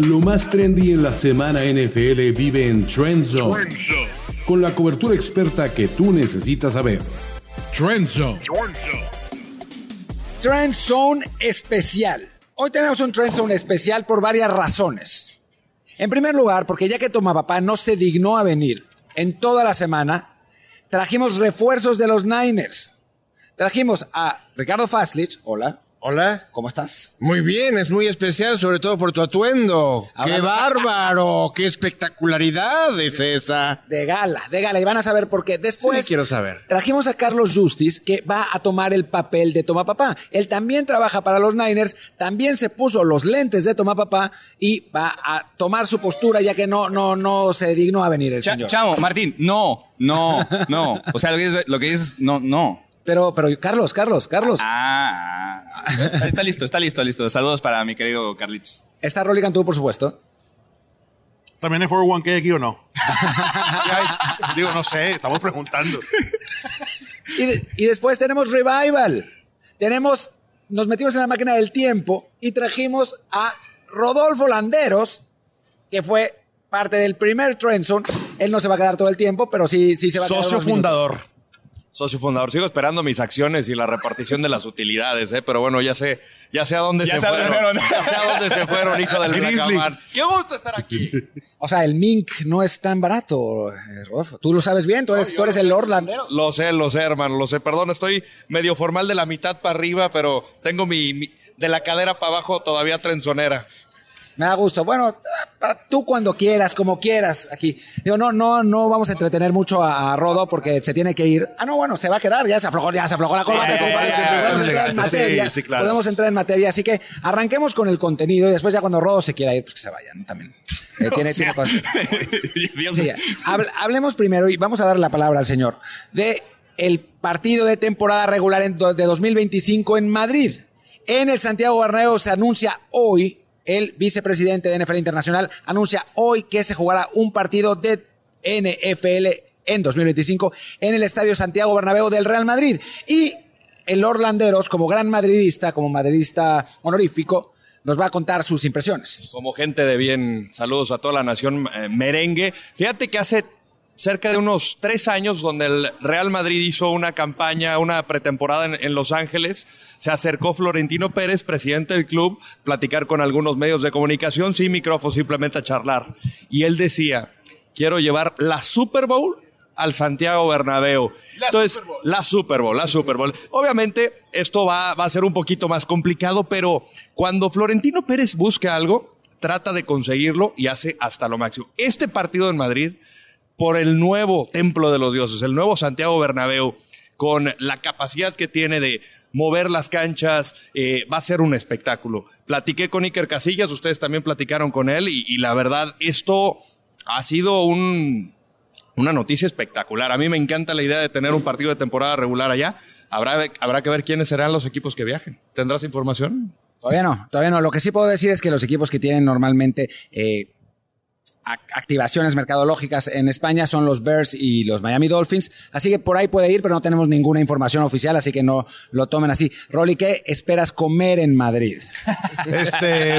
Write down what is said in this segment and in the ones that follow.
Lo más trendy en la semana NFL vive en Trend Zone, con la cobertura experta que tú necesitas saber. Trend Zone. Trend Zone especial. Hoy tenemos un Trend Zone especial por varias razones. En primer lugar, porque ya que Toma Papá no se dignó a venir en toda la semana, trajimos refuerzos de los Niners. Trajimos a Ricardo Fastlich, hola. Hola. ¿Cómo estás? Muy bien, es muy especial, sobre todo por tu atuendo. ¡Qué bárbaro! ¡Qué espectacularidad es esa! De gala, de gala. Y van a saber por qué. Después Sí, quiero saber. trajimos a Carlos Justice, que va a tomar el papel de Toma Papá. Él también trabaja para los Niners, también se puso los lentes de Toma Papá y va a tomar su postura, ya que no, no, no se dignó a venir el Cha- señor. Chamo, Martín, no, no, no. O sea, lo que dices, lo que dices no, no. Pero, pero, Carlos, Carlos, Carlos, Ah, ah. está listo, está listo, listo. Saludos para mi querido Carlitos. está Rolly Cantú, por supuesto. ¿También hay 401k aquí o no? Sí hay. Digo, no sé, estamos preguntando. Y, de- y después tenemos Revival. Tenemos, nos metimos en la máquina del tiempo y trajimos a Rodolfo Landeros, que fue parte del primer Trend Zone. Él no se va a quedar todo el tiempo, pero sí, sí se va a quedar. Socio minutos. Socio fundador, sigo esperando mis acciones y la repartición de las utilidades, ¿eh? pero bueno, ya sé, ya sé a dónde Ya se fueron. fueron. Ya sé a dónde se fueron, hijo del Grizzly. huracán. Qué gusto estar aquí. O sea, el Mink no es tan barato, eh, Rodolfo. Tú lo sabes bien, tú eres, tú eres el Lord Landeros. Lo sé, lo sé, hermano, lo sé. Perdón, estoy medio formal de la mitad para arriba, pero tengo mi, mi- de la cadera para abajo todavía trenzonera. Me da gusto. Bueno, tú cuando quieras, como quieras, aquí. Digo, no, no, no vamos a entretener mucho a, a Rodo porque se tiene que ir. Ah, no, bueno, se va a quedar, ya se aflojó, ya se aflojó la corbata. Sí, sí, sí, podemos sí, entrar en sí, materia. sí, claro. Podemos entrar en materia. Así que arranquemos con el contenido y después ya cuando Rodo se quiera ir, pues que se vaya, ¿no? También. Eh, tiene, tiene cosas. Dios Sí, hable- hablemos primero y vamos a darle la palabra al señor de el partido de temporada regular en de 2025 en Madrid. En el Santiago Bernabéu se anuncia hoy, el vicepresidente de NFL Internacional anuncia hoy que se jugará un partido de NFL en 2025 en el Estadio Santiago Bernabéu del Real Madrid. Y el Orlanderos, como gran madridista, como madridista honorífico, nos va a contar sus impresiones. Como gente de bien, saludos a toda la nación eh, merengue. Fíjate que hace cerca de unos tres años donde el Real Madrid hizo una campaña, una pretemporada en, en Los Ángeles, se acercó Florentino Pérez, presidente del club, platicar con algunos medios de comunicación, sin micrófono, simplemente a charlar. Y él decía, quiero llevar la Super Bowl al Santiago Bernabéu. Entonces, la Super Bowl, la Super Bowl. Obviamente, esto va, va a ser un poquito más complicado, pero cuando Florentino Pérez busca algo, trata de conseguirlo y hace hasta lo máximo. Este partido en Madrid, por el nuevo Templo de los Dioses, el nuevo Santiago Bernabéu, con la capacidad que tiene de mover las canchas, eh, va a ser un espectáculo. Platiqué con Iker Casillas, ustedes también platicaron con él y, y la verdad, esto ha sido un, una noticia espectacular. A mí me encanta la idea de tener un partido de temporada regular allá. Habrá, habrá que ver quiénes serán los equipos que viajen. ¿Tendrás información? Todavía no, todavía no. Lo que sí puedo decir es que los equipos que tienen normalmente eh, activaciones mercadológicas en España son los Bears y los Miami Dolphins. Así que por ahí puede ir, pero no tenemos ninguna información oficial, así que no lo tomen así. Rolly, ¿qué esperas comer en Madrid? Este,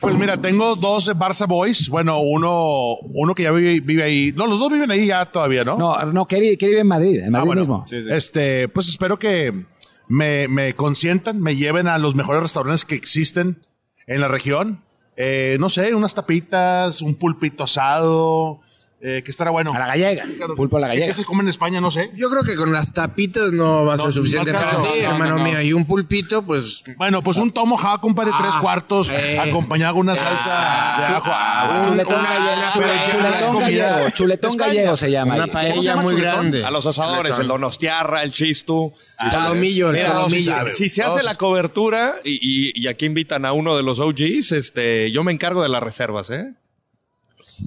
pues mira, tengo dos Barça Boys. Bueno, uno, uno que ya vive, vive ahí. No, los dos viven ahí ya todavía, ¿no? No, no, Kerry vive en Madrid, en Ah, Madrid bueno. mismo. Este, pues espero que me, me consientan, me lleven a los mejores restaurantes que existen en la región. Eh, no sé, unas tapitas, un pulpito asado, eh, que estará bueno. A la gallega, pulpo a la ¿Qué gallega. se come en España? No sé. Yo creo que con las tapitas no va a No, ser suficiente no para ti, No, no, hermano no. mío. Y un pulpito, pues. Bueno, pues un tomahawk, compadre, tres Ah, cuartos, eh. acompañado con una salsa de ajo. Ah, Chuletón gallego, chuletón gallego, chuletón se llama. Una ahí. ¿Cómo se paella llama, muy grande. A los asadores, Chuletón. el donostiarra, el chistu. Solomillo, el Mira, solomillo. sabe. Si se hace la cobertura y, y- y aquí invitan a uno de los OGs, este, yo me encargo de las reservas, ¿eh?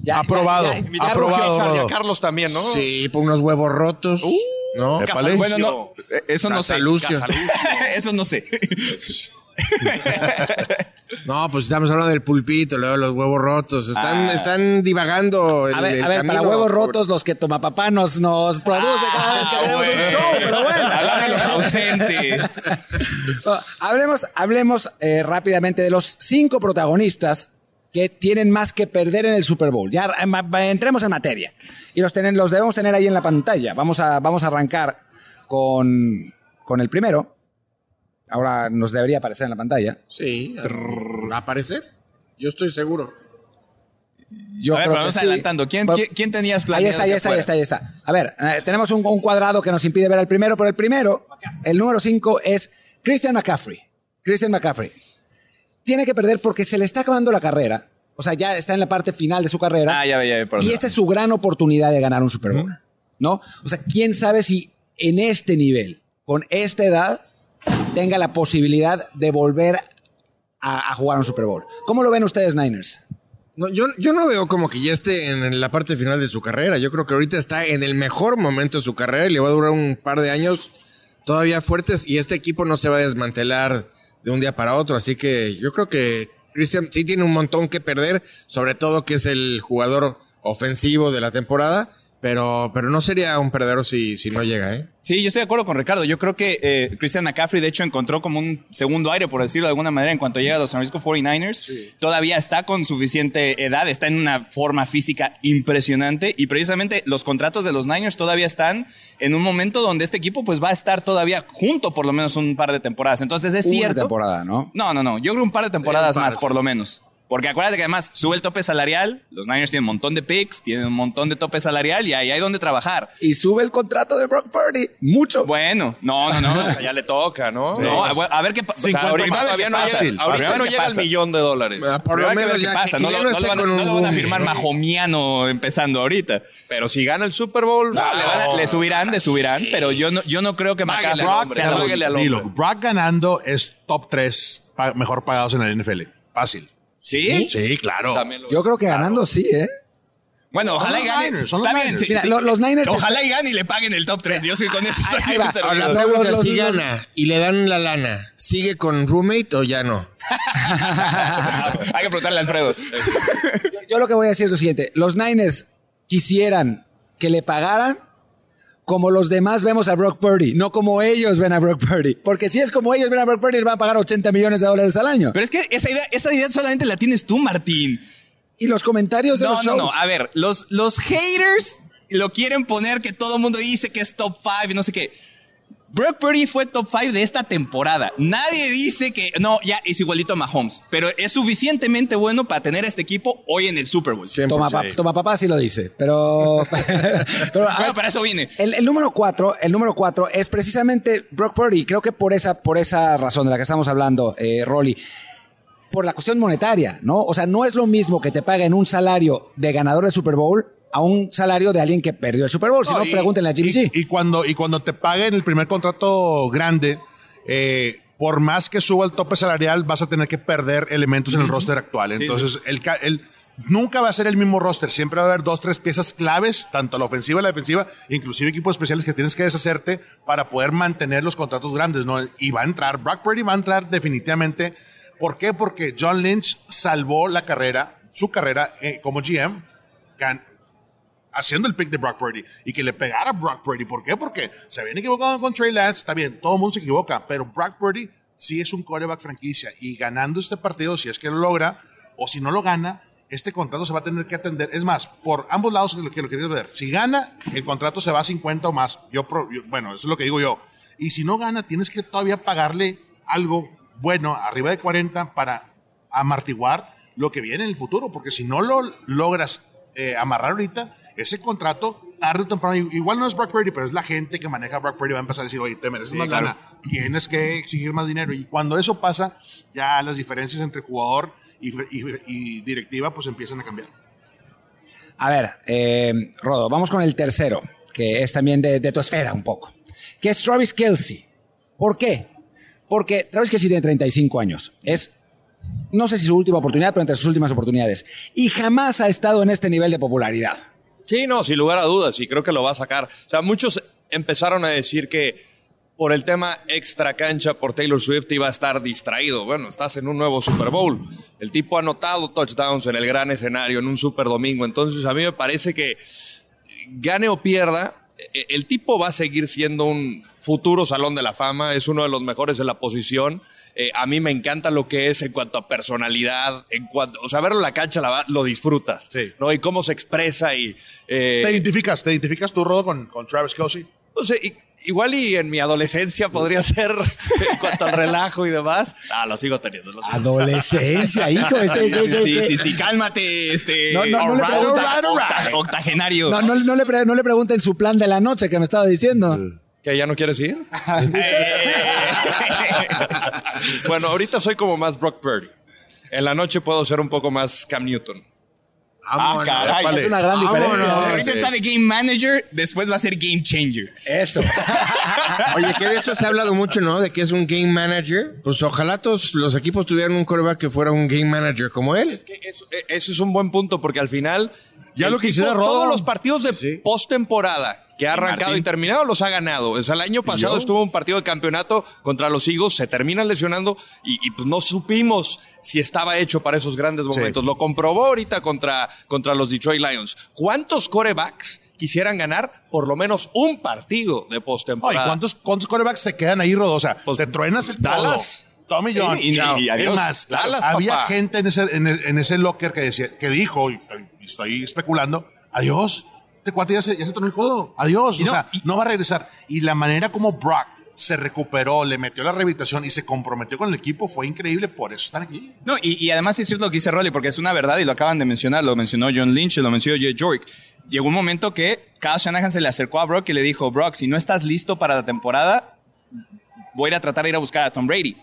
Ya, Aprobado. ya, ya. Aprobado, Rugio, a Charlie, a Rodo. Carlos también, ¿no? Sí, por unos huevos rotos. ¿No? Épale. Bueno, no, eso no sé. Casalucio. eso no sé. No, pues estamos hablando del pulpito, luego los huevos rotos. Están, están divagando. el- A ver, el a ver, para huevos rotos, los que toma papá nos, nos produce cada vez que tenemos un show, pero bueno. Habla de los ausentes. No, hablemos hablemos eh, rápidamente de los cinco protagonistas que tienen más que perder en el Super Bowl. Ya eh, entremos en materia. Y los, tenen- los debemos tener ahí en la pantalla. Vamos a, vamos a arrancar con, con el primero. Ahora nos debería aparecer en la pantalla. Sí. ¿Va a aparecer? Yo estoy seguro. Yo a ver, creo vamos que sí. adelantando. ¿Quién, Pa- quién, tenías Ahí planeado? está, ahí está, ahí está, ahí está. A ver, eh, tenemos un, un cuadrado que nos impide ver el primero, pero el primero, el número 5 es Christian McCaffrey. Christian McCaffrey. Tiene que perder porque se le está acabando la carrera. O sea, ya está en la parte final de su carrera. Ah, ya ve, ya ve. por y esta es su gran oportunidad de ganar un Super Bowl. ¿No? O sea, quién sabe si en este nivel, con esta edad, tenga la posibilidad de volver a, a jugar un Super Bowl. ¿Cómo lo ven ustedes, Niners? No, yo, yo no veo como que ya esté en la parte final de su carrera. Yo creo que ahorita está en el mejor momento de su carrera y le va a durar un par de años todavía fuertes y este equipo no se va a desmantelar de un día para otro. Así que yo creo que Christian sí tiene un montón que perder, sobre todo que es el jugador ofensivo de la temporada, pero, pero no sería un perdedor si, si no llega, ¿eh? Sí, yo estoy de acuerdo con Ricardo. Yo creo que eh, Christian McCaffrey, de hecho, encontró como un segundo aire, por decirlo de alguna manera, en cuanto llega a los San Francisco 49ers. Todavía está con suficiente edad, está en una forma física impresionante y precisamente los contratos de los Niners todavía están en un momento donde este equipo pues va a estar todavía junto por lo menos un par de temporadas. Entonces es Una cierto. temporada, ¿no? No, no, no. Yo creo un par de temporadas Sí, un par, más, por lo menos. Porque acuérdate que además sube el tope salarial, los Niners tienen un montón de picks, tienen un montón de tope salarial y ahí hay donde trabajar. Y sube el contrato de Brock Purdy. Mucho. Bueno, no, no, no. Ya le toca, ¿no? No, a, a ver qué pasa. O sea, ahorita todavía no llega, fácil. ahorita no que llega pasa. millón de dólares. Ah, Por lo menos ver qué ya pasa. que No, no esté lo van, no lo van a firmar majomiano empezando ahorita. Pero si gana el Super Bowl, Le, van a- le subirán, le subirán, pero yo no, yo no creo que al hombre. Brock ganando es top 3 mejor pagados en la NFL. Fácil. ¿Sí? Sí, claro. Lo- Yo creo que ganando sí, ¿eh? Bueno, ojalá y los gane. Niners, los Niners. sí, Mira, sí. lo- los Niners- Ojalá y gane y le paguen el top 3. Yo soy con eso. Ahí- soy ahí va. La pregunta, los- si gana y le dan la lana, ¿sigue con roommate o ya no? Hay que preguntarle a Alfredo. Yo, yo lo que voy a decir es lo siguiente. Los Niners quisieran que le pagaran como los demás vemos a Brock Purdy, no como ellos ven a Brock Purdy. Porque si es como ellos ven a Brock Purdy, les van a pagar 80 millones de dólares al año. Pero es que esa idea, esa idea solamente la tienes tú, Martín. y los comentarios de No, los no, shows. no. A ver, los, los haters lo quieren poner que todo el mundo dice que es top 5 y no sé qué. Brock Purdy fue top 5 de esta temporada. Nadie dice que no, ya es igualito a Mahomes, pero es suficientemente bueno para tener a este equipo hoy en el Super Bowl. Toma, pa- toma papá sí lo dice, pero... pero, Bueno, ver, para eso vine. El, el número cuatro, el número cuatro es precisamente Brock Purdy. Creo que por esa, por esa razón de la que estamos hablando, eh, Rolly. Por la cuestión monetaria, ¿no? O sea, no es lo mismo que te paguen un salario de ganador de Super Bowl a un salario de alguien que perdió el Super Bowl. Si no, y- pregúntenle a Jimmy y, G. y cuando, y cuando te paguen el primer contrato grande, eh, por más que suba el tope salarial, vas a tener que perder elementos en el roster actual. Entonces, El, ca- el- nunca va a ser el mismo roster. Siempre va a haber dos, tres piezas claves, tanto la ofensiva y la defensiva, inclusive equipos especiales que tienes que deshacerte para poder mantener los contratos grandes. ¿no? Y va a entrar, Brock Purdy va a entrar definitivamente. ¿Por qué? Porque John Lynch salvó la carrera, su carrera eh, como GM, haciendo el pick de Brock Purdy y que le pegara a Brock Purdy. ¿Por qué? Porque se habían equivocado con Trey Lance, está bien, todo el mundo se equivoca, pero Brock Purdy sí es un quarterback franquicia y ganando este partido, si es que lo logra o si no lo gana, este contrato se va a tener que atender. Es más, por ambos lados lo que lo quería ver. Si gana, el contrato se va a 50 o más. Yo, yo- bueno, eso es lo que digo yo. Y si no gana, tienes que todavía pagarle algo bueno, arriba de 40, para amortiguar lo que viene en el futuro. Porque si no lo logras eh, amarrar ahorita, ese contrato, tarde o temprano, igual no es Brock Purdy, pero es la gente que maneja Brock Purdy, va a empezar a decir, oye, te mereces Sí, más claro. lana, tienes que exigir más dinero. Y cuando eso pasa, ya las diferencias entre jugador y, y- y directiva pues empiezan a cambiar. A ver, eh, Rodo, vamos con el tercero, que es también de, de tu esfera un poco, que es Travis Kelsey. ¿Por qué? Porque Travis Kelsey tiene 35 años. Es, no sé si su última oportunidad, pero entre sus últimas oportunidades. Y jamás ha estado en este nivel de popularidad. Sí, no, sin lugar a dudas, y creo que lo va a sacar. O sea, muchos empezaron a decir que por el tema extra cancha por Taylor Swift iba a estar distraído. Bueno, estás en un nuevo Super Bowl. El tipo ha anotado touchdowns en el gran escenario, en un Super Domingo. Entonces, a mí me parece que gane o pierda, e- el tipo va a seguir siendo un futuro salón de la fama, es uno de los mejores de la posición. Eh, a mí me encanta lo que es en cuanto a personalidad, en cuanto, o sea, verlo en la cancha la, lo disfrutas, Sí. ¿no? Y cómo se expresa y... eh, ¿Te identificas? ¿Te identificas tú, Rodo, con, con Travis Kelsey? no sé, igual y en mi adolescencia podría ser en cuanto al relajo y demás. Ah, lo sigo teniendo. lo sigo- Adolescencia, hijo. Este, ¿qué- qué- Sí, sí, sí, cálmate, este. No, no, no le octa- octa- octagenario. No, no, no le, no le pregunten su plan de la noche que me estaba diciendo. ¿Que ya no quieres ir? bueno, ahorita soy como más Brock Purdy. En la noche puedo ser un poco más Cam Newton. Ah, caray. Vale. Es una gran diferencia. Ahorita está de game manager, después va a ser game changer. Eso. Oye, que de eso se ha hablado mucho, ¿no? De que es un game manager. Pues ojalá todos los equipos tuvieran un coreback que fuera un game manager como él. Es que eso, eh, eso es un buen punto porque al final Ya lo quisiera tipo, Rodo. Todos los partidos de postemporada que ha arrancado Martín. y terminado los ha ganado. O sea, el año pasado estuvo un partido de campeonato contra los Eagles, se termina lesionando y, y, pues no supimos si estaba hecho para esos grandes momentos. Lo comprobó ahorita contra, contra los Detroit Lions. ¿Cuántos corebacks quisieran ganar por lo menos un partido de Ay, postemporada? ¿cuántos, ¿Cuántos corebacks se quedan ahí, Rodo? O sea, Pues, te truenas el Dallas. todo. Tommy John. Y- y- chao. y adiós. Es más, Dallas, había papá. gente en ese, en, en ese locker que decía, que dijo, y, y estoy especulando, adiós. Este cuate ya se, ya se tronó el codo. Adiós. Y o no, sea, y- no va a regresar. Y la manera como Brock se recuperó, le metió la rehabilitación y se comprometió con el equipo fue increíble. Por eso están aquí. No, y, y además es cierto lo que dice Rolly, porque es una verdad y lo acaban de mencionar, lo mencionó John Lynch, lo mencionó Jay York. Llegó un momento que Kyle Shanahan se le acercó a Brock y le dijo, Brock, si no estás listo para la temporada, voy a ir a tratar de ir a buscar a Tom Brady.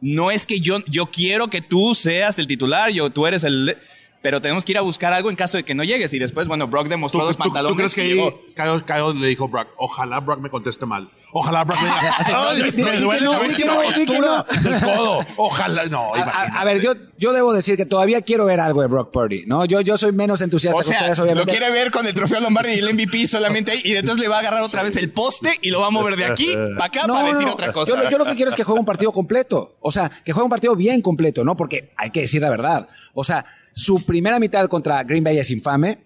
No es que yo, yo quiero que tú seas el titular, yo, tú eres el... Pero tenemos que ir a buscar algo en caso de que no llegues. Y después, bueno, Brock ¿Tú, demostró tú- los tú- pantalones. tú crees que llegó. Kyle, Kyle le dijo a Brock, ojalá Brock me conteste mal? Ojalá Brock me diga, no, "Ay, di- di- me di duele que no, la que no, que postura del codo. Ojalá, no, A, a- imagínate. a ver, yo, yo debo decir que todavía quiero ver algo de Brock Purdy, ¿no? Yo, yo soy menos entusiasta O que sea, ustedes, lo obviamente. quiere ver con el trofeo Lombardi y el MVP solamente ahí, y entonces le va a agarrar otra vez el poste y lo va a mover de aquí para acá para decir otra cosa. Yo, lo- yo lo que quiero es que juegue un partido completo. O sea, que juegue un partido bien completo, ¿no? Porque hay que decir la verdad. O sea, su primera mitad contra Green Bay es infame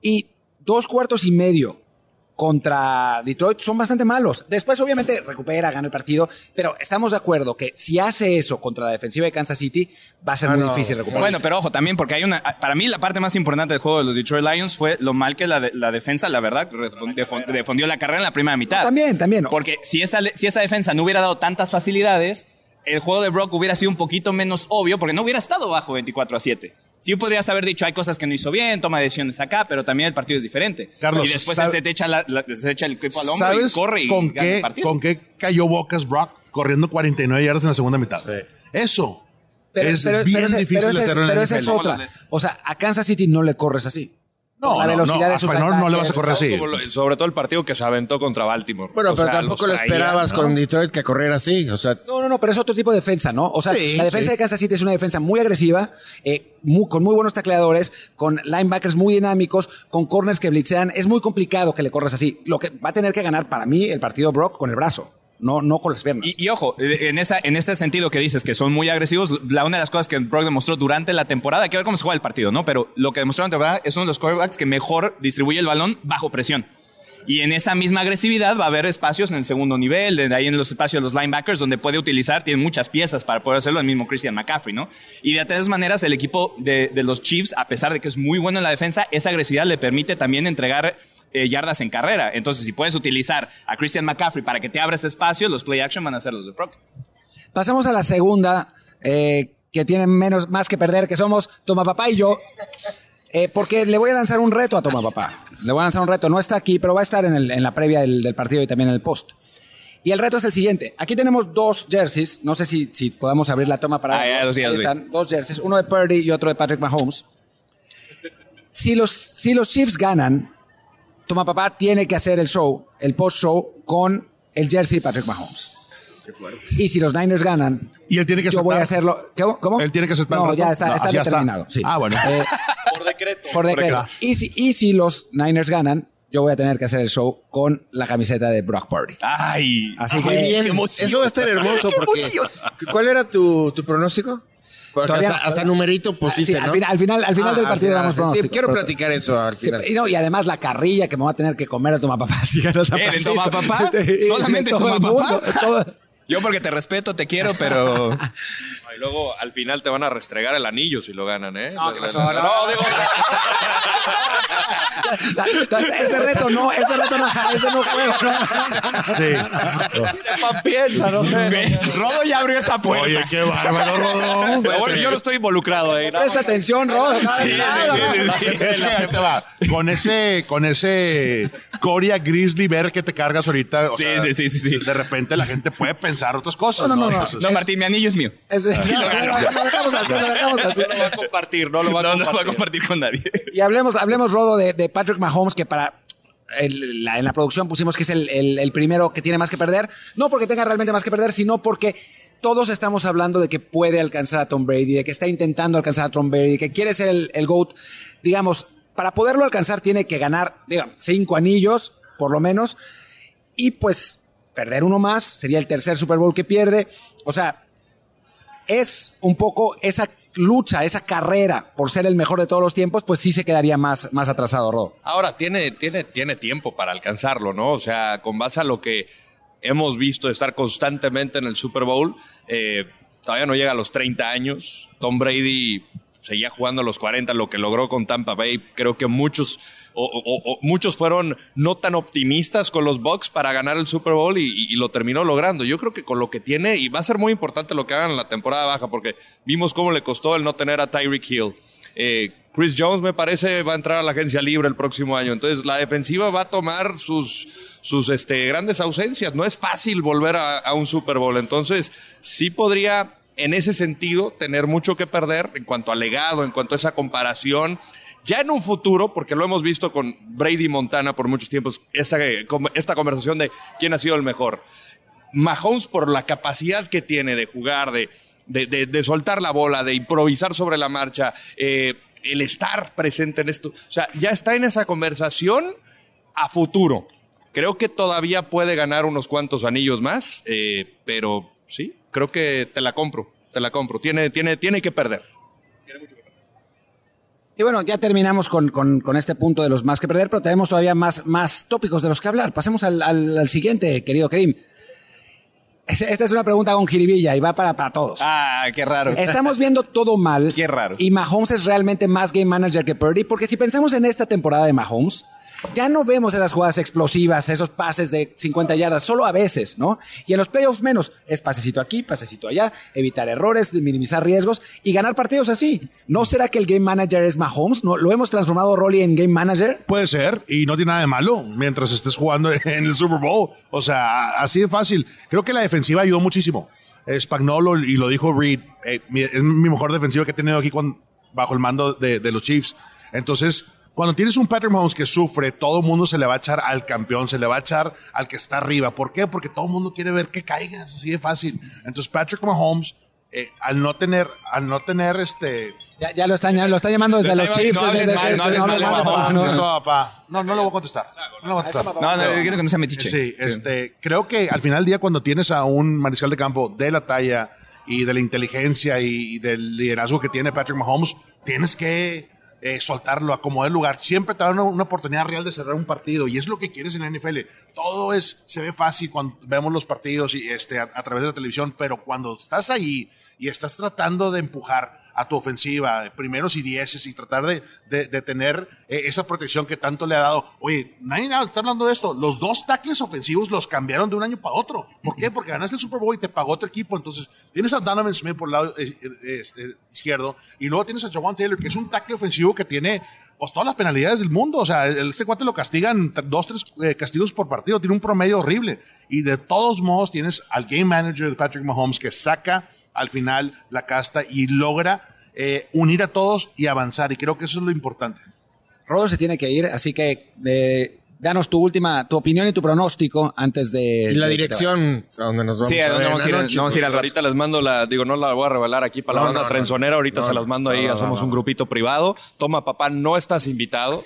y dos cuartos y medio contra Detroit son bastante malos. Después, obviamente, recupera, gana el partido, pero estamos de acuerdo que si hace eso contra la defensiva de Kansas City, va a ser muy difícil recuperar. Bueno, pero ojo, también porque hay una. Para mí, la parte más importante del juego de los Detroit Lions fue lo mal que la, de- la defensa, la verdad, defendió la carrera en la primera mitad. También, también. Porque si esa, si esa defensa no hubiera dado tantas facilidades, el juego de Brock hubiera sido un poquito menos obvio porque no hubiera estado bajo 24 a 7. Sí podrías haber dicho, hay cosas que no hizo bien, toma decisiones acá, pero también el partido es diferente. Carlos, y después ¿sabe- él se te echa, la- la- se echa el equipo al hombro y ¿Sabes corre y con gana el qué, partido. con qué cayó bocas Brock corriendo 49 yardas en la segunda mitad? Eso es bien ese- difícil pero ese- hacerlo en pero la esa es otra. O sea, a Kansas City no le corres así. No, la no, velocidad no, de su a Fainor no le vas a correr así. Sobre todo el partido que se aventó contra Baltimore. Bueno, O pero sea, tampoco lo esperabas ¿no? con Detroit que correr así. O sea, No, no, no, pero es otro tipo de defensa, ¿no? O sea, Sí, la defensa sí. de Kansas City es una defensa muy agresiva, eh, muy- con muy buenos tacleadores, con linebackers muy dinámicos, con corners que blitzean. Es muy complicado que le corras así. Lo que va a tener que ganar para mí el partido Brock con el brazo, no, no con las piernas. Y, ojo, eh, en, esa, en este sentido que dices que son muy agresivos, la, una de las cosas que Brock demostró durante la temporada, hay que ver cómo se juega el partido, ¿no? Pero lo que demostró en la temporada es uno de los quarterbacks que mejor distribuye el balón bajo presión. Y en esa misma agresividad va a haber espacios en el segundo nivel, de ahí en los espacios de los linebackers, donde puede utilizar, tiene muchas piezas para poder hacerlo, el mismo Christian McCaffrey, ¿no? Y de todas maneras, el equipo de, de los Chiefs, a pesar de que es muy bueno en la defensa, esa agresividad le permite también entregar eh, yardas en carrera. Entonces, si puedes utilizar a Christian McCaffrey para que te abra ese espacio, los play action van a ser los de Brock. Pasamos a la segunda, eh, que tiene menos, más que perder, que somos Toma Papá y yo. Eh, porque le voy a lanzar un reto a Toma Papá. Le voy a lanzar un reto. No está aquí, pero va a estar en, el- en la previa del, del partido y también en el post. Y el reto es el siguiente. Aquí tenemos dos jerseys. No sé si, si podamos abrir la toma para... Ah, ya los ya Ahí los vi. están, dos jerseys. Uno de Purdy y otro de Patrick Mahomes. Si los, si los Chiefs ganan, Toma Papá tiene que hacer el show, el post-show, con el jersey de Patrick Mahomes. Y si los Niners ganan, Y él tiene que yo voy a hacerlo. ¿Cómo? ¿Cómo? Él tiene que aceptar el No, ya está, No, está ya está. determinado. sí. Ah, bueno. Eh, Por decreto. por decreto. decreto. Y si, y si los Niners ganan, yo voy a tener que hacer el show con la camiseta de Brock Purdy. Ay, Así que bien. qué emoción. Eso va a estar hermoso porque. ¿Cuál era tu, tu pronóstico? Porque hasta, hasta numerito pusiste, Sí, al ¿no? final- al final- al final del partido damos Sí, pronóstico. quiero Pero- platicar eso al Sí, final. y, no, y además la carrilla que me va a tener que comer a Toma Papá si ganas a Francisco. Toma Papá. Y de Solamente todo Toma el mundo, Papá. todo- Yo porque te respeto, te quiero, pero... Y luego al final te van a restregar el anillo si lo ganan, ¿eh? No, ¿qué No, pasó? No, no, digo, ese reto no, ese reto no, ese no juego. no. Sí. piensa, no sé. Rodo ya abrió esa puerta. Oye, qué bárbaro, Rodo. Pero bueno, yo no estoy involucrado, ¿eh? No, Presta atención, Rodo. Es que ahí te va. Con ese, con ese Coria Grizzly Bear que te cargas ahorita. o Sí, sea, sí, sí, sí, sí. De repente la gente puede pensar otras cosas. No, no, no, no. Martín, mi anillo es mío. No, Lo dejamos así, lo dejamos así. no lo va a compartir, no lo va a compartir. lo va a compartir con nadie. Y hablemos, hablemos Rodo, de, de Patrick Mahomes, que para. el- la- en la producción pusimos que es el, el- el primero que tiene más que perder. No porque tenga realmente más que perder, sino porque todos estamos hablando de que puede alcanzar a Tom Brady, de que está intentando alcanzar a Tom Brady, que quiere ser el, el GOAT. Digamos, para poderlo alcanzar tiene que ganar, digamos, cinco anillos, por lo menos. Y pues perder uno más sería el tercer Super Bowl que pierde. O sea, es un poco esa lucha, esa carrera por ser el mejor de todos los tiempos, pues sí se quedaría más, más atrasado, Rodo. Ahora, tiene, tiene, tiene tiempo para alcanzarlo, ¿no? O sea, con base a lo que hemos visto de estar constantemente en el Super Bowl, eh, todavía no llega a los 30 años. Tom Brady seguía jugando a los 40, lo que logró con Tampa Bay. Creo que muchos, o, muchos fueron no tan optimistas con los Bucks para ganar el Super Bowl y, lo terminó logrando. Yo creo que con lo que tiene, y va a ser muy importante lo que hagan en la temporada baja, porque vimos cómo le costó el no tener a Tyreek Hill. Eh, Chris Jones me parece va a entrar a la agencia libre el próximo año. Entonces la defensiva va a tomar sus, sus este, grandes ausencias. No es fácil volver a, a un Super Bowl. Entonces sí podría en ese sentido tener mucho que perder en cuanto al legado, en cuanto a esa comparación. Ya en un futuro, porque lo hemos visto con Brady Montana por muchos tiempos, esta, esta conversación de quién ha sido el mejor. Mahomes por la capacidad que tiene de jugar, de, de, de- de soltar la bola, de improvisar sobre la marcha, eh, el estar presente en esto. O sea, ya está en esa conversación a futuro. Creo que todavía puede ganar unos cuantos anillos más, eh, pero sí, creo que te la compro, te la compro. Tiene, tiene, tiene que perder. Y bueno, ya terminamos con, con- con este punto de los más que perder, pero tenemos todavía más, más tópicos de los que hablar. Pasemos al, al- al siguiente, querido Karim. Es- Esta es una pregunta con jiribilla y va para, para todos. Ah, qué raro. Estamos viendo todo mal. Qué raro. Y Mahomes es realmente más game manager que Purdy, porque si pensamos en esta temporada de Mahomes, ya no vemos esas jugadas explosivas, esos pases de 50 yardas, solo a veces, ¿no? Y en los playoffs menos, es pasecito aquí, pasecito allá, evitar errores, minimizar riesgos y ganar partidos así. ¿No será que el game manager es Mahomes? ¿No lo hemos transformado Rolly en game manager? Puede ser, y no tiene nada de malo mientras estés jugando en el Super Bowl. O sea, así de fácil. Creo que la defensiva ayudó muchísimo. Spagnolo, y lo dijo Reed, eh, es mi mejor defensiva que he tenido aquí bajo el mando de los Chiefs. Entonces, cuando tienes un Patrick Mahomes que sufre, todo el mundo se le va a echar al campeón, se le va a echar al que está arriba. ¿Por qué? Porque todo el mundo quiere ver que caigas, así de fácil. Entonces, Patrick Mahomes, eh, al no tener, al no tener este, Ya, ya lo, están, lo están llamando desde Lo los Chiefs. no hables mal, no hables mal de no, Mahomes, no, no, no. papá. No, no lo voy a contestar. No lo voy a contestar. No, no, yo quiero que no sea metiche. Sí, este, creo que al final del día cuando tienes a un mariscal de campo de la talla y de la inteligencia y del liderazgo que tiene Patrick Mahomes, tienes que eh, soltarlo, acomodar el lugar. Siempre te da una, una oportunidad real de cerrar un partido y es lo que quieres en la NFL. Todo es, se ve fácil cuando vemos los partidos y este, a, a través de la televisión, pero cuando estás ahí y estás tratando de empujar a tu ofensiva, primeros y dieces, y tratar de, tener eh, esa protección que tanto le ha dado. Oye, nadie está hablando de esto. Los dos tackles ofensivos los cambiaron de un año para otro. ¿Por qué? Porque ganaste el Super Bowl y te pagó otro equipo. Entonces, tienes a Donovan Smith por el lado eh, eh, este, izquierdo, y luego tienes a Jawan Taylor, que es un tackle ofensivo que tiene pues todas las penalidades del mundo. O sea, este cuate lo castigan dos, tres castigos por partido. Tiene un promedio horrible. Y de todos modos, tienes al game manager de Patrick Mahomes que saca al final la casta y logra eh, unir a todos y avanzar. Y creo que eso es lo importante. Rodo se tiene que ir, así que eh, danos tu última, tu opinión y tu pronóstico antes de. Y la de dirección a donde nos vamos Sí, ¿a ver vamos a ir? la noche, Vamos a ir al. Ahorita les mando la, digo, no la voy a revelar aquí para No, la banda no, trenzonera, ahorita No, se las mando ahí, hacemos no, un grupito privado. Toma, papá, no estás invitado.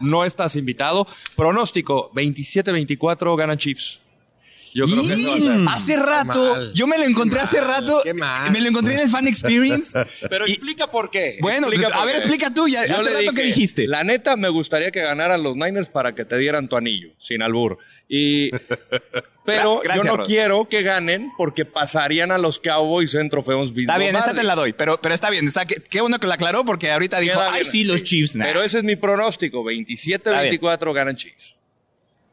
No estás invitado. Pronóstico, 27-24 gana Chiefs. Yo creo que eso va a ser. Hace rato, mal. yo me lo encontré Qué hace mal, rato. qué mal. Me lo encontré en el Fan Experience. Pero Y- explica por qué. Bueno, Explica a por ver, qué. explica tú, ya- Yo hace le rato que dijiste. La neta, me gustaría que ganaran los Niners para que te dieran tu anillo, sin albur. Y, Pero Gra- gracias, yo no Rod. quiero que ganen porque pasarían a los Cowboys en trofeos Bill Está bien, esta te la doy, pero, pero está bien. Está, qué, qué bueno que la aclaró porque ahorita dijo, Queda ay, bien. sí, los Chiefs. Nah. Pero ese es mi pronóstico. 27-24 ganan Chiefs.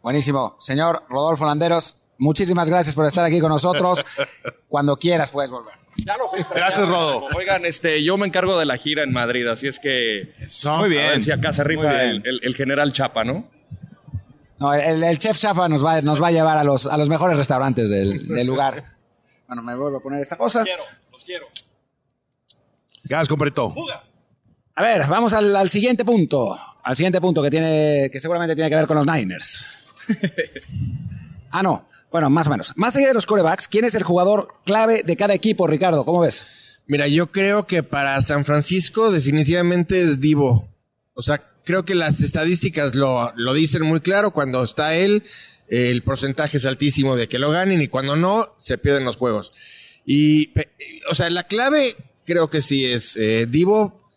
Buenísimo. Señor Rodolfo Landeros, muchísimas gracias por estar aquí con nosotros. Cuando quieras puedes volver. Gracias, Rodo. Oigan, este, yo me encargo de la gira en Madrid, así es que Muy bien. a ver si acá se rifa el, bien. el- el general Chapa, ¿no? No, el, el chef Chafa nos va, nos va a llevar a los, a los mejores restaurantes del, del lugar. Bueno, me vuelvo a poner esta cosa. los quiero. Gracias, compadrito. A ver, vamos al, al siguiente punto. Al siguiente punto que tiene, que seguramente tiene que ver con los Niners. ah, no. Bueno, más o menos. Más allá de los corebacks, ¿quién es el jugador clave de cada equipo, Ricardo? ¿Cómo ves? Mira, yo creo que para San Francisco definitivamente es Divo. O sea, creo que las estadísticas lo, lo dicen muy claro. Cuando está él, eh, el porcentaje es altísimo de que lo ganen y cuando no, se pierden los juegos. Y, o sea, la clave creo que sí es eh, Divo,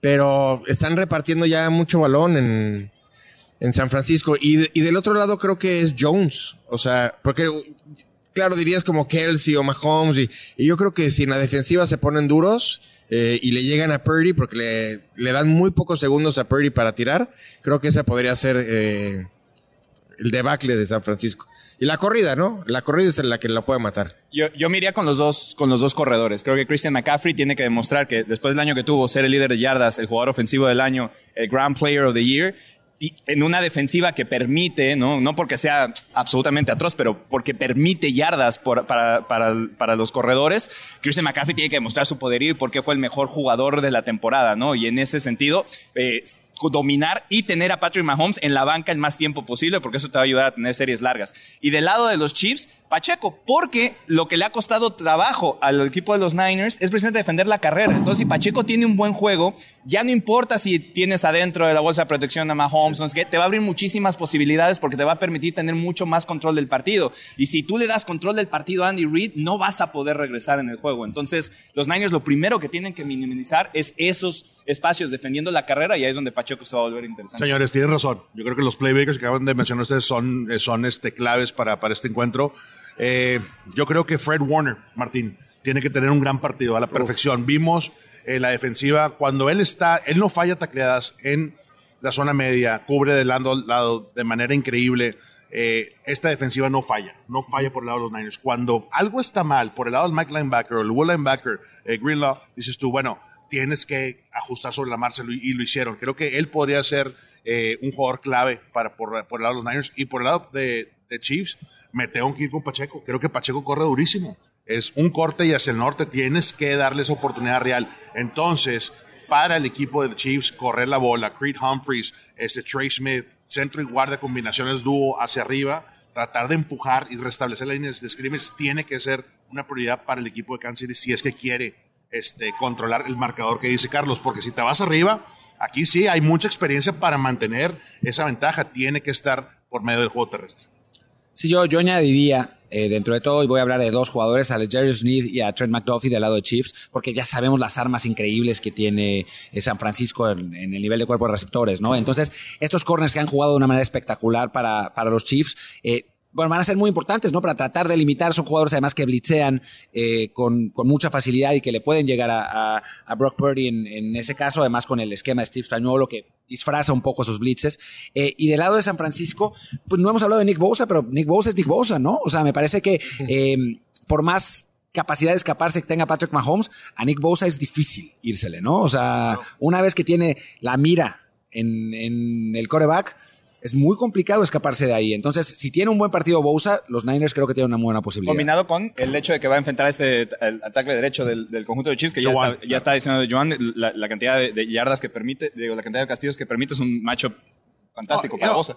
pero están repartiendo ya mucho balón en, en San Francisco. Y, y del otro lado creo que es Jones. O sea, porque claro, dirías como Kelsey o Mahomes. Y, yo creo que si en la defensiva se ponen duros eh, y le llegan a Purdy, porque le, le dan muy pocos segundos a Purdy para tirar, creo que esa podría ser eh, el debacle de San Francisco. Y la corrida, ¿no? La corrida es la que la puede matar. Yo, yo me con los dos, con los dos corredores. Creo que Christian McCaffrey tiene que demostrar que después del año que tuvo, ser el líder de yardas, el jugador ofensivo del año, el Grand Player of the Year, en una defensiva que permite, no, no porque sea absolutamente atroz, pero porque permite yardas para, para, para los corredores, Christian McCaffrey tiene que demostrar su poderío y por qué fue el mejor jugador de la temporada, ¿no? Y en ese sentido, eh, dominar y tener a Patrick Mahomes en la banca el más tiempo posible, porque eso te va a ayudar a tener series largas. Y del lado de los Chiefs, Pacheco, porque lo que le ha costado trabajo al equipo de los Niners es precisamente defender la carrera. Entonces, si Pacheco tiene un buen juego, ya no importa si tienes adentro de la bolsa de protección a Mahomes, qué, te va a abrir muchísimas posibilidades porque te va a permitir tener mucho más control del partido. Y si tú le das control del partido a Andy Reid, no vas a poder regresar en el juego. Entonces, los Niners lo primero que tienen que minimizar es esos espacios defendiendo la carrera y ahí es donde Pacheco se va a volver interesante. Señores, tienen razón. Yo creo que los playmakers que acaban de mencionar ustedes son, eh, son este, claves para, para este encuentro. Eh, yo creo que Fred Warner, Martín, tiene que tener un gran partido a la perfección. Vimos en la defensiva, cuando él está, él no falla tacleadas en la zona media, cubre del lado, lado de manera increíble. Eh, esta defensiva no falla, no falla por el lado de los Niners. Cuando algo está mal por el lado del Mike Linebacker o el Will Linebacker, eh, Greenlaw, dices tú, bueno, tienes que ajustar sobre la marcha y lo hicieron. Creo que él podría ser eh, un jugador clave para, por, por el lado de los Niners y por el lado de, de Chiefs, me tengo que ir con Pacheco. Creo que Pacheco corre durísimo. Es un corte y hacia el norte tienes que darle esa oportunidad real. Entonces, para el equipo de Chiefs, correr la bola, Creed Humphreys, este Trey Smith, centro y guardia, combinaciones dúo hacia arriba, tratar de empujar y restablecer las líneas de scrimmage tiene que ser una prioridad para el equipo de Kansas City si es que quiere este, controlar el marcador que dice Carlos, porque si te vas arriba, aquí sí hay mucha experiencia para mantener esa ventaja, tiene que estar por medio del juego terrestre. Sí, yo, yo añadiría, eh, dentro de todo, y voy a hablar de dos jugadores, a Jerry Smith y a Trent McDuffie del lado de Chiefs, porque ya sabemos las armas increíbles que tiene eh, San Francisco en, el nivel de cuerpo de receptores, ¿no? Entonces, estos corners que han jugado de una manera espectacular para, para los Chiefs, eh, bueno, van a ser muy importantes, ¿no? Para tratar de limitar, son jugadores además que blitzean eh, con, con mucha facilidad y que le pueden llegar a, a, a Brock Purdy en, en, ese caso, además con el esquema de Steve Spagnuolo que disfraza un poco sus blitzes. Eh, y del lado de San Francisco, pues no hemos hablado de Nick Bosa, pero Nick Bosa es Nick Bosa, ¿no? O sea, me parece que eh, por más capacidad de escaparse que tenga Patrick Mahomes, a Nick Bosa es difícil írsele, ¿no? O sea, una vez que tiene la mira en, en el coreback, es muy complicado escaparse de ahí. Entonces, si tiene un buen partido Bousa, los Niners creo que tienen una buena posibilidad. Combinado con el hecho de que va a enfrentar este el ataque derecho del, del conjunto de Chiefs, que ya Joan. está, ya está diciendo de Joan, la, la cantidad de, de yardas que permite, digo, la cantidad de castigos que permite es un macho fantástico para Bosa.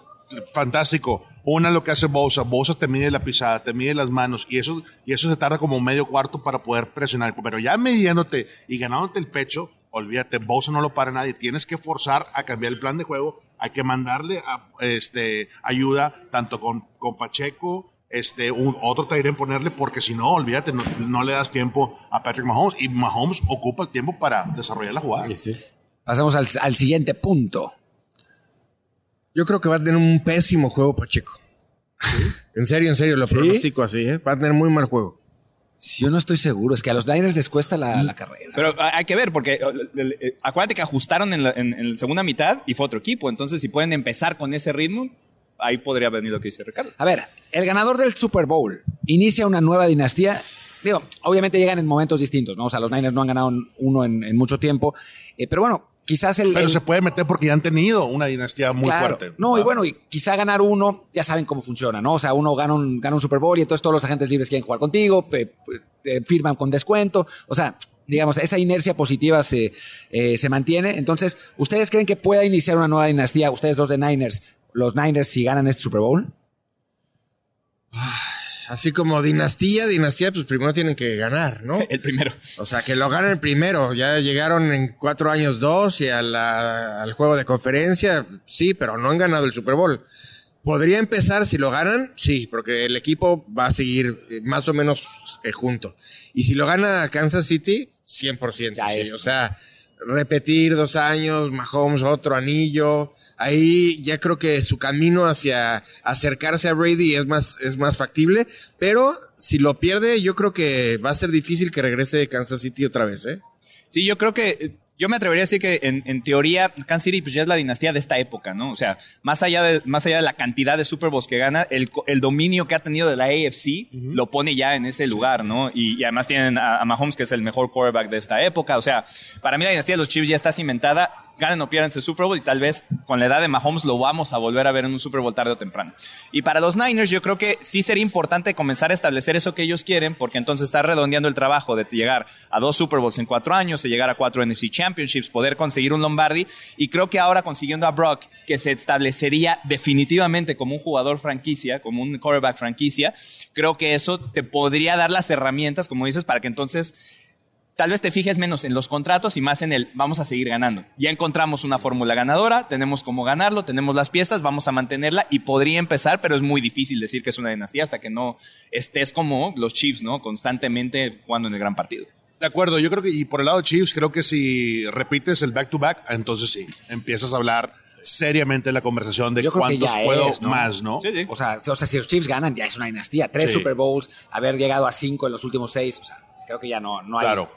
Fantástico. Una lo que hace Bosa. Bosa te mide la pisada, te mide las manos y eso, y eso se tarda como medio cuarto para poder presionar. Pero ya midiéndote y ganándote el pecho, olvídate, Bosa no lo para nadie. Tienes que forzar a cambiar el plan de juego. Hay que mandarle a- este, ayuda tanto con, con Pacheco, este, un, otro en ponerle, porque si no, olvídate, no, no le das tiempo a Patrick Mahomes. Y Mahomes ocupa el tiempo para desarrollar la jugada. Pasamos al, al siguiente punto. Yo creo que va a tener un pésimo juego Pacheco. En serio, en serio, lo pronostico así, ¿eh? Va a tener muy mal juego. Yo no estoy seguro, es que a los Niners les cuesta la, la carrera. Pero hay que ver, porque eh, acuérdate que ajustaron en la, en- en la segunda mitad y fue otro equipo. Entonces, si pueden empezar con ese ritmo, ahí podría venir lo que dice Ricardo. A ver, el ganador del Super Bowl inicia una nueva dinastía. Digo, obviamente llegan en momentos distintos, ¿no? O sea, los Niners no han ganado uno en, en mucho tiempo. Eh, pero bueno, quizás el. Pero el- se puede meter porque ya han tenido una dinastía muy Claro. fuerte. No, y Ah. bueno, y quizá ganar uno, ya saben cómo funciona, ¿no? O sea, uno gana un, gana un Super Bowl y entonces todos los agentes libres quieren jugar contigo, pe- pe- firman con descuento. O sea, digamos, esa inercia positiva se, eh, se mantiene. Entonces, ¿ustedes creen que pueda iniciar una nueva dinastía? Ustedes dos de Niners, los Niners, si ganan este Super Bowl. Así como dinastía, dinastía, pues primero tienen que ganar, ¿no? El primero. O sea, que lo ganen primero. Ya llegaron en cuatro años dos y a la- al juego de conferencia, sí, pero no han ganado el Super Bowl. ¿Podría empezar si lo ganan? Sí, porque el equipo va a seguir eh, más o menos eh, junto. Y si lo gana Kansas City, 100%. Ya sí. es. O sea, repetir dos años, Mahomes otro anillo. Ahí ya creo que su camino hacia acercarse a Brady es más, es más factible. Pero si lo pierde, yo creo que va a ser difícil que regrese Kansas City otra vez, ¿eh? Sí, yo creo que eh, yo me atrevería a decir que en, en teoría Kansas City pues ya es la dinastía de esta época, ¿no? O sea, más allá de, más allá de la cantidad de Super Bowls que gana, el, el dominio que ha tenido de la AFC lo pone ya en ese lugar, ¿no? Y, y además tienen a, a Mahomes, que es el mejor quarterback de esta época. O sea, para mí la dinastía de los Chiefs ya está cimentada. Ganen o pierdan ese Super Bowl y tal vez con la edad de Mahomes lo vamos a volver a ver en un Super Bowl tarde o temprano. Y para los Niners yo creo que sí sería importante comenzar a establecer eso que ellos quieren porque entonces está redondeando el trabajo de llegar a dos Super Bowls en cuatro años, de llegar a cuatro NFC Championships, poder conseguir un Lombardi y creo que ahora consiguiendo a Brock que se establecería definitivamente como un jugador franquicia, como un quarterback franquicia, creo que eso te podría dar las herramientas, como dices, para que entonces tal vez te fijes menos en los contratos y más en el vamos a seguir ganando. Ya encontramos una fórmula ganadora, tenemos cómo ganarlo, tenemos las piezas, vamos a mantenerla y podría empezar, pero es muy difícil decir que es una dinastía hasta que no estés como los Chiefs, ¿no? Constantemente jugando en el gran partido. De acuerdo, yo creo que, y por el lado de Chiefs, creo que si repites el back-to-back, entonces sí, empiezas a hablar seriamente la conversación de cuántos ya puedo es, ¿no? más, ¿no? Sí, sí. O sea, o sea, si los Chiefs ganan, ya es una dinastía. Tres Sí. Super Bowls, haber llegado a cinco en los últimos seis. O sea, creo que ya no, no hay. Claro.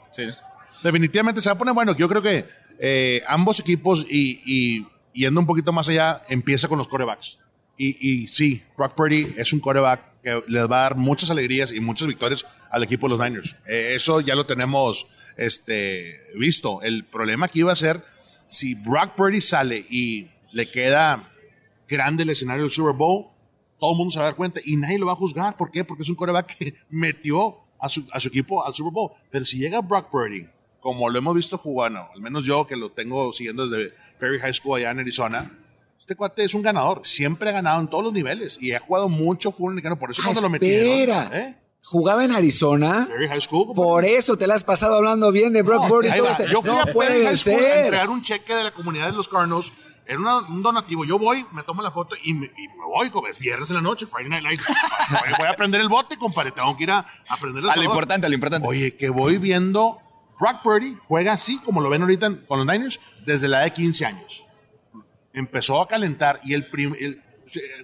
Definitivamente se va a poner bueno. Yo creo que eh, ambos equipos y, y yendo un poquito más allá, empieza con los corebacks. Y, y sí, Brock Purdy es un coreback que les va a dar muchas alegrías y muchas victorias al equipo de los Niners. Eh, eso ya lo tenemos este, visto. El problema aquí va a ser si Brock Purdy sale y le queda grande el escenario del Super Bowl, todo el mundo se va a dar cuenta y nadie lo va a juzgar. ¿Por qué? Porque es un coreback que metió a su, a su equipo al Super Bowl. Pero si llega Brock Purdy, como lo hemos visto jugando, al menos yo que lo tengo siguiendo desde Perry High School allá en Arizona, este cuate es un ganador. Siempre ha ganado en todos los niveles y ha jugado mucho fútbol americano. Por eso Ah, cuando lo metieron. espera. ¿eh? Jugaba en Arizona. Perry High School. Por eso te la has pasado hablando bien de Brock No, Purdy. Yo fui no a Perry puede High School a ser. entregar un cheque de la comunidad de los Cardinals. Era una- un donativo. Yo voy, me tomo la foto y me, y me voy, como es viernes en la noche, Friday Night Lights. Voy, a prender el bote, compadre. Tengo que ir a, a prender el A lo importante, a lo importante. Oye, que voy viendo. Brock Purdy juega así, como lo ven ahorita con los Niners, desde la edad de 15 años. Empezó a calentar y el, prim- el-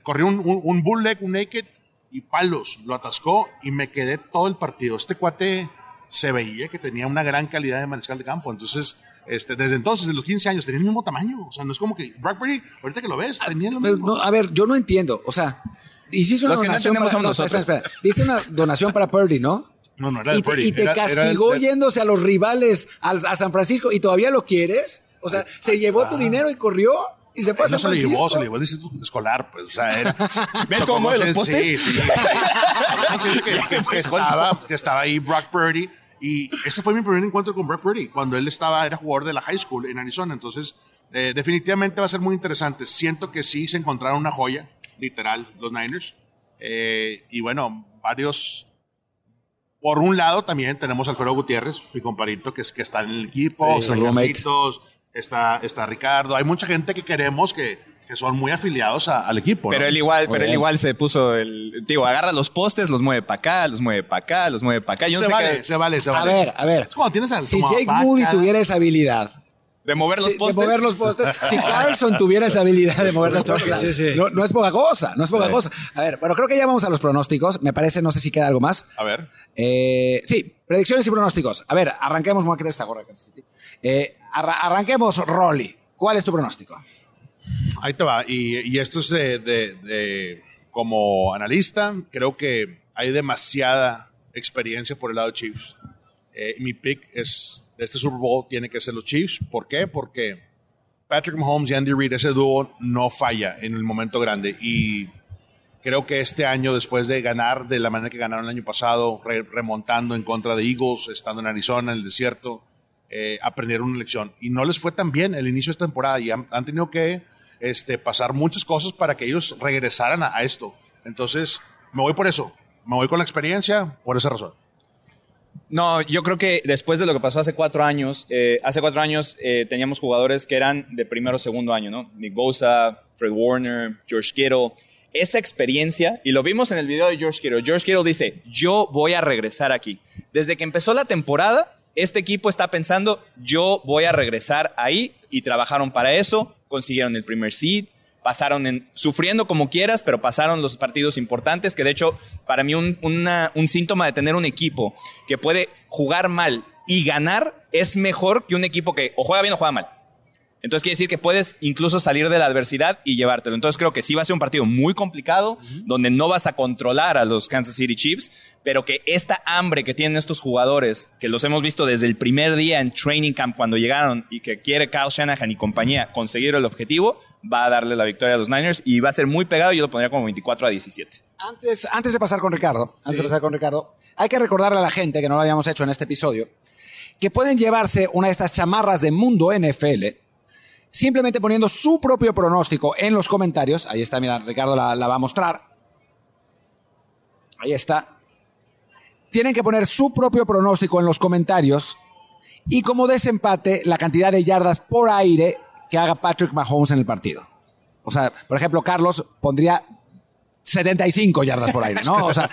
corrió un, un, un bull leg, un naked y palos. Lo atascó y me quedé todo el partido. Este cuate se veía que tenía una gran calidad de mariscal de campo. Entonces, este, desde entonces, de los 15 años, tenía el mismo tamaño. O sea, no es como que Brock Purdy, ahorita que lo ves, tenía lo mismo. no, a ver, yo no entiendo. O sea, hiciste una Los que no donación entendemos para, no, espera, espera. Diste una donación para Purdy, ¿no? No, no, era de Y te, Purdy. y te Era- era castigó de- yéndose a los rivales al- a, San Francisco y todavía lo quieres. O sea, se llevó tu dinero y corrió y se fue a no San se lo llevó, se lo llevó el distrito escolar, pues, o sea, era- ¿Ves cómo mueve los postes? Sí, sí. Que, que- que estaba, que estaba ahí Brock Purdy y ese fue mi primer encuentro con Brock Purdy cuando él estaba, era jugador de la high school en Arizona, entonces eh, definitivamente va a ser muy interesante. Siento que sí se encontraron una joya, literal, los Niners. Eh, y bueno, varios por un lado, también tenemos a Alfredo Gutiérrez, mi comparito, que, es, que está en el equipo, Sí, está, está Ricardo. Hay mucha gente que queremos que, que son muy afiliados a- al equipo. Pero ¿no? él igual, Muy pero él igual se puso el, digo, agarra los postes, los mueve para acá, los mueve para acá, los mueve para acá. Yo no se, sé vale, qué- se vale, se A ver, a ver. Es como tienes al Si Jake Moody acá. tuviera esa habilidad, De mover los Sí, postes. De mover los postes. Si Carlson tuviera esa habilidad de mover los postes, Sí, sí. No, no es poca cosa, no es poca cosa. A ver, bueno, creo que ya vamos a los pronósticos. Me parece, no sé si queda algo más. A ver. Eh, sí, predicciones y pronósticos. A ver, arranquemos, me voy a quitar esta gorra. Eh, arra- arranquemos, Rolly. ¿Cuál es tu pronóstico? Ahí te va. Y, y esto es de, de- de- como analista, creo que hay demasiada experiencia por el lado de Chiefs. Eh, mi pick es este Super Bowl tiene que ser los Chiefs. ¿Por qué? Porque Patrick Mahomes y Andy Reid, ese dúo no falla en el momento grande. Y creo que este año, después de ganar de la manera que ganaron el año pasado, re- remontando en contra de Eagles, estando en Arizona, en el desierto, eh, aprendieron una lección. Y no les fue tan bien el inicio de esta temporada y han, han tenido que este, pasar muchas cosas para que ellos regresaran a, esto. Entonces, me voy por eso. Me voy con la experiencia por esa razón. No, yo creo que después de lo que pasó hace cuatro años, eh, hace cuatro años eh, teníamos jugadores que eran de primero o segundo año, ¿no? Nick Bosa, Fred Warner, George Kittle. Esa experiencia, y lo vimos en el video de George Kittle, George Kittle dice, yo voy a regresar aquí. Desde que empezó la temporada, este equipo está pensando, yo voy a regresar ahí, y trabajaron para eso, consiguieron el primer seed, pasaron en, sufriendo como quieras, pero pasaron los partidos importantes, que de hecho, para mí un, un síntoma de tener un equipo que puede jugar mal y ganar es mejor que un equipo que o juega bien o juega mal. Entonces quiere decir que puedes incluso salir de la adversidad y llevártelo. Entonces creo que sí va a ser un partido muy complicado, donde no vas a controlar a los Kansas City Chiefs, pero que esta hambre que tienen estos jugadores, que los hemos visto desde el primer día en training camp cuando llegaron y que quiere Kyle Shanahan y compañía conseguir el objetivo, va a darle la victoria a los Niners y va a ser muy pegado. Yo lo pondría como 24 a 17. Antes, antes de pasar con Ricardo, antes de pasar con Ricardo, hay que recordarle a la gente que no lo habíamos hecho en este episodio, que pueden llevarse una de estas chamarras de Mundo NFL simplemente poniendo su propio pronóstico en los comentarios. Ahí está, mira, Ricardo la, va a mostrar. Ahí está. Tienen que poner su propio pronóstico en los comentarios y como desempate la cantidad de yardas por aire que haga Patrick Mahomes en el partido. O sea, por ejemplo, Carlos pondría 75 yardas por aire, ¿no? O sea,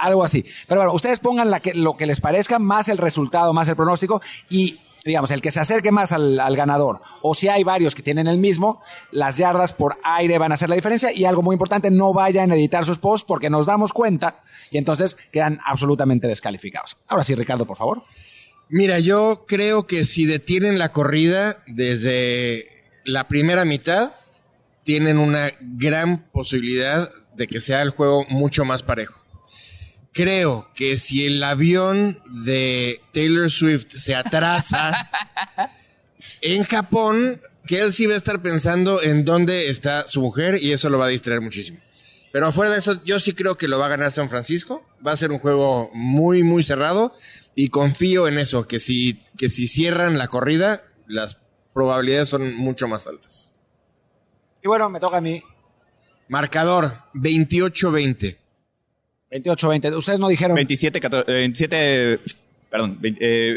algo así. Pero bueno, ustedes pongan la que, lo que les parezca, más el resultado, más el pronóstico y, digamos, el que se acerque más al, ganador. O si hay varios que tienen el mismo, las yardas por aire van a hacer la diferencia. Y algo muy importante, no vayan a editar sus posts porque nos damos cuenta y entonces quedan absolutamente descalificados. Ahora sí, Ricardo, por favor. Mira, yo creo que si detienen la corrida desde la primera mitad, tienen una gran posibilidad de que sea el juego mucho más parejo. Creo que si el avión de Taylor Swift se atrasa en Japón, Kelsey va a estar pensando en dónde está su mujer y eso lo va a distraer muchísimo. Pero afuera de eso, yo sí creo que lo va a ganar San Francisco. Va a ser un juego muy, muy cerrado. Y confío en eso, que si, que si cierran la corrida, las probabilidades son mucho más altas. Y bueno, me toca a mí. Marcador, 28-20. 28-20. Ustedes no dijeron. 27, 14, eh, 27, perdón, 20, eh,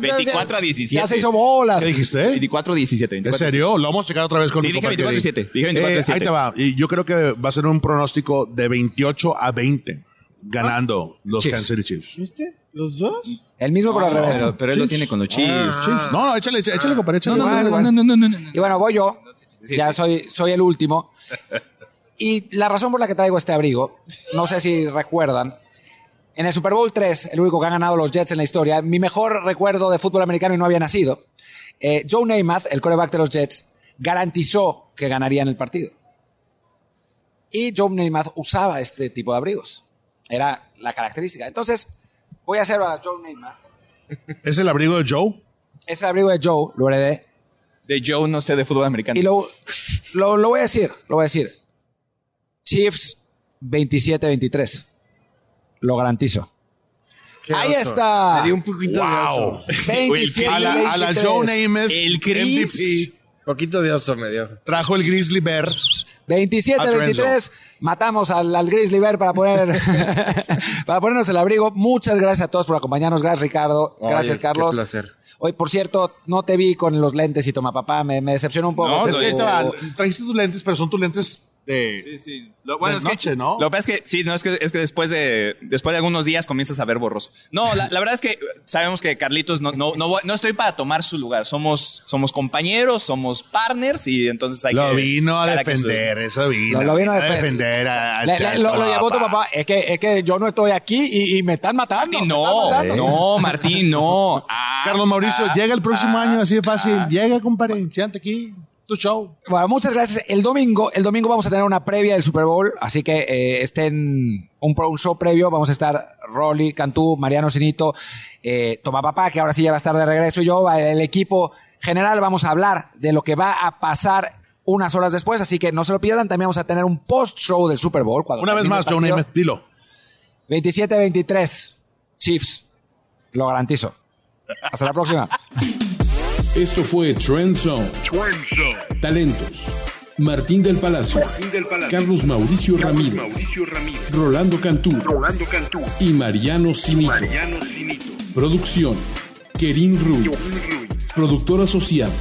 24 a 17. Ya se hizo bolas. ¿Qué dijiste? 24 a 17. ¿En 24 serio? Lo vamos a checar otra vez con Sí, dije compa 24 Kerry. 17, dije 24 Eh, 17. Ahí te va. Y yo creo que va a ser un pronóstico de 28 a 20 ganando los Chiefs. Kansas City Chiefs. ¿Viste? ¿Los dos? El mismo por al revés. Pero, pero él lo tiene con los Chiefs. Ah. No, no, échale, échale, compadre, échale. no, Igual, igual. no, no, no, no. Y bueno, voy yo. ya soy, soy el último. Y la razón por la que traigo este abrigo, no sé si recuerdan, en el Super Bowl 3, el único que han ganado los Jets en la historia, mi mejor recuerdo de fútbol americano y no había nacido, eh, Joe Namath, el coreback de los Jets, garantizó que ganarían el partido. Y Joe Namath usaba este tipo de abrigos. Era la característica. Entonces, voy a hacer a Joe Namath. ¿Es el abrigo de Joe? Ese abrigo de Joe lo heredé De Joe no sé de fútbol americano. Y lo, lo, lo voy a decir, lo voy a decir. Chiefs 27-23. Lo garantizo. Qué Ahí oso. está. Me dio un poquito de oso. 27 A la, a la Joe Namath, El Chris. MVP, Poquito de oso me dio. trajo el Grizzly Bear. 27-23. Matamos al, al Grizzly Bear para poner para ponernos el abrigo. Muchas gracias a todos por acompañarnos. Gracias, Ricardo. Gracias, Oye, Carlos. Qué placer. Hoy, por cierto, no te vi con los lentes y toma papá. Me, me decepcionó un poco. No, Es que trajiste tus lentes, pero son tus lentes de, Sí, sí. Lo, bueno, de es que, noche, ¿no? Lo que pasa es que, sí, no, es que, es que después de, después de algunos días comienzas a ver borroso. No, la, la verdad es que sabemos que Carlitos no, no, no, voy- no estoy para tomar su lugar. Somos, somos compañeros, somos partners y entonces hay Lo que. vino a defender, eso vino. Lo- lo vino a defender. a- Le- le- lo, lo llevó tu papá. Es que, es que yo no estoy aquí y, y me están matando. Martín, no, están matando. no, Martín, no. Ah, Carlos Mauricio, ah, llega el próximo ah, año, así de fácil. Llega, compadre, siéntate aquí, tu show. Bueno, muchas gracias. El domingo, el domingo vamos a tener una previa del Super Bowl, así que eh, estén un, show previo. Vamos a estar Rolly, Cantú, Mariano Sinito, eh, Toma Papá, que ahora sí ya va a estar de regreso. y Yo, el equipo general, vamos a hablar de lo que va a pasar unas horas después, así que no se lo pierdan. También vamos a tener un post-show del Super Bowl. cuando Una vez más, partido. Namath, dilo. 27-23, Chiefs. Lo garantizo. Hasta la próxima. Esto fue Trend Zone. Talentos. Martín del Palacio. Carlos Mauricio Ramírez. Rolando Cantú. Y Mariano Sinito. Producción. Kerin Ruiz. Productor asociado.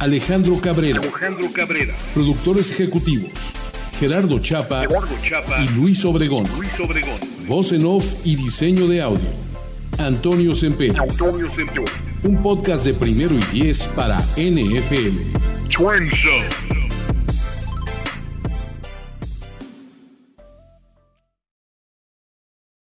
Alejandro Cabrera. Productores ejecutivos. Gerardo Chapa, y Luis Obregón. Voz en off y diseño de audio. Antonio Sempere. Un podcast de primero y diez para NFL. Trend Zone.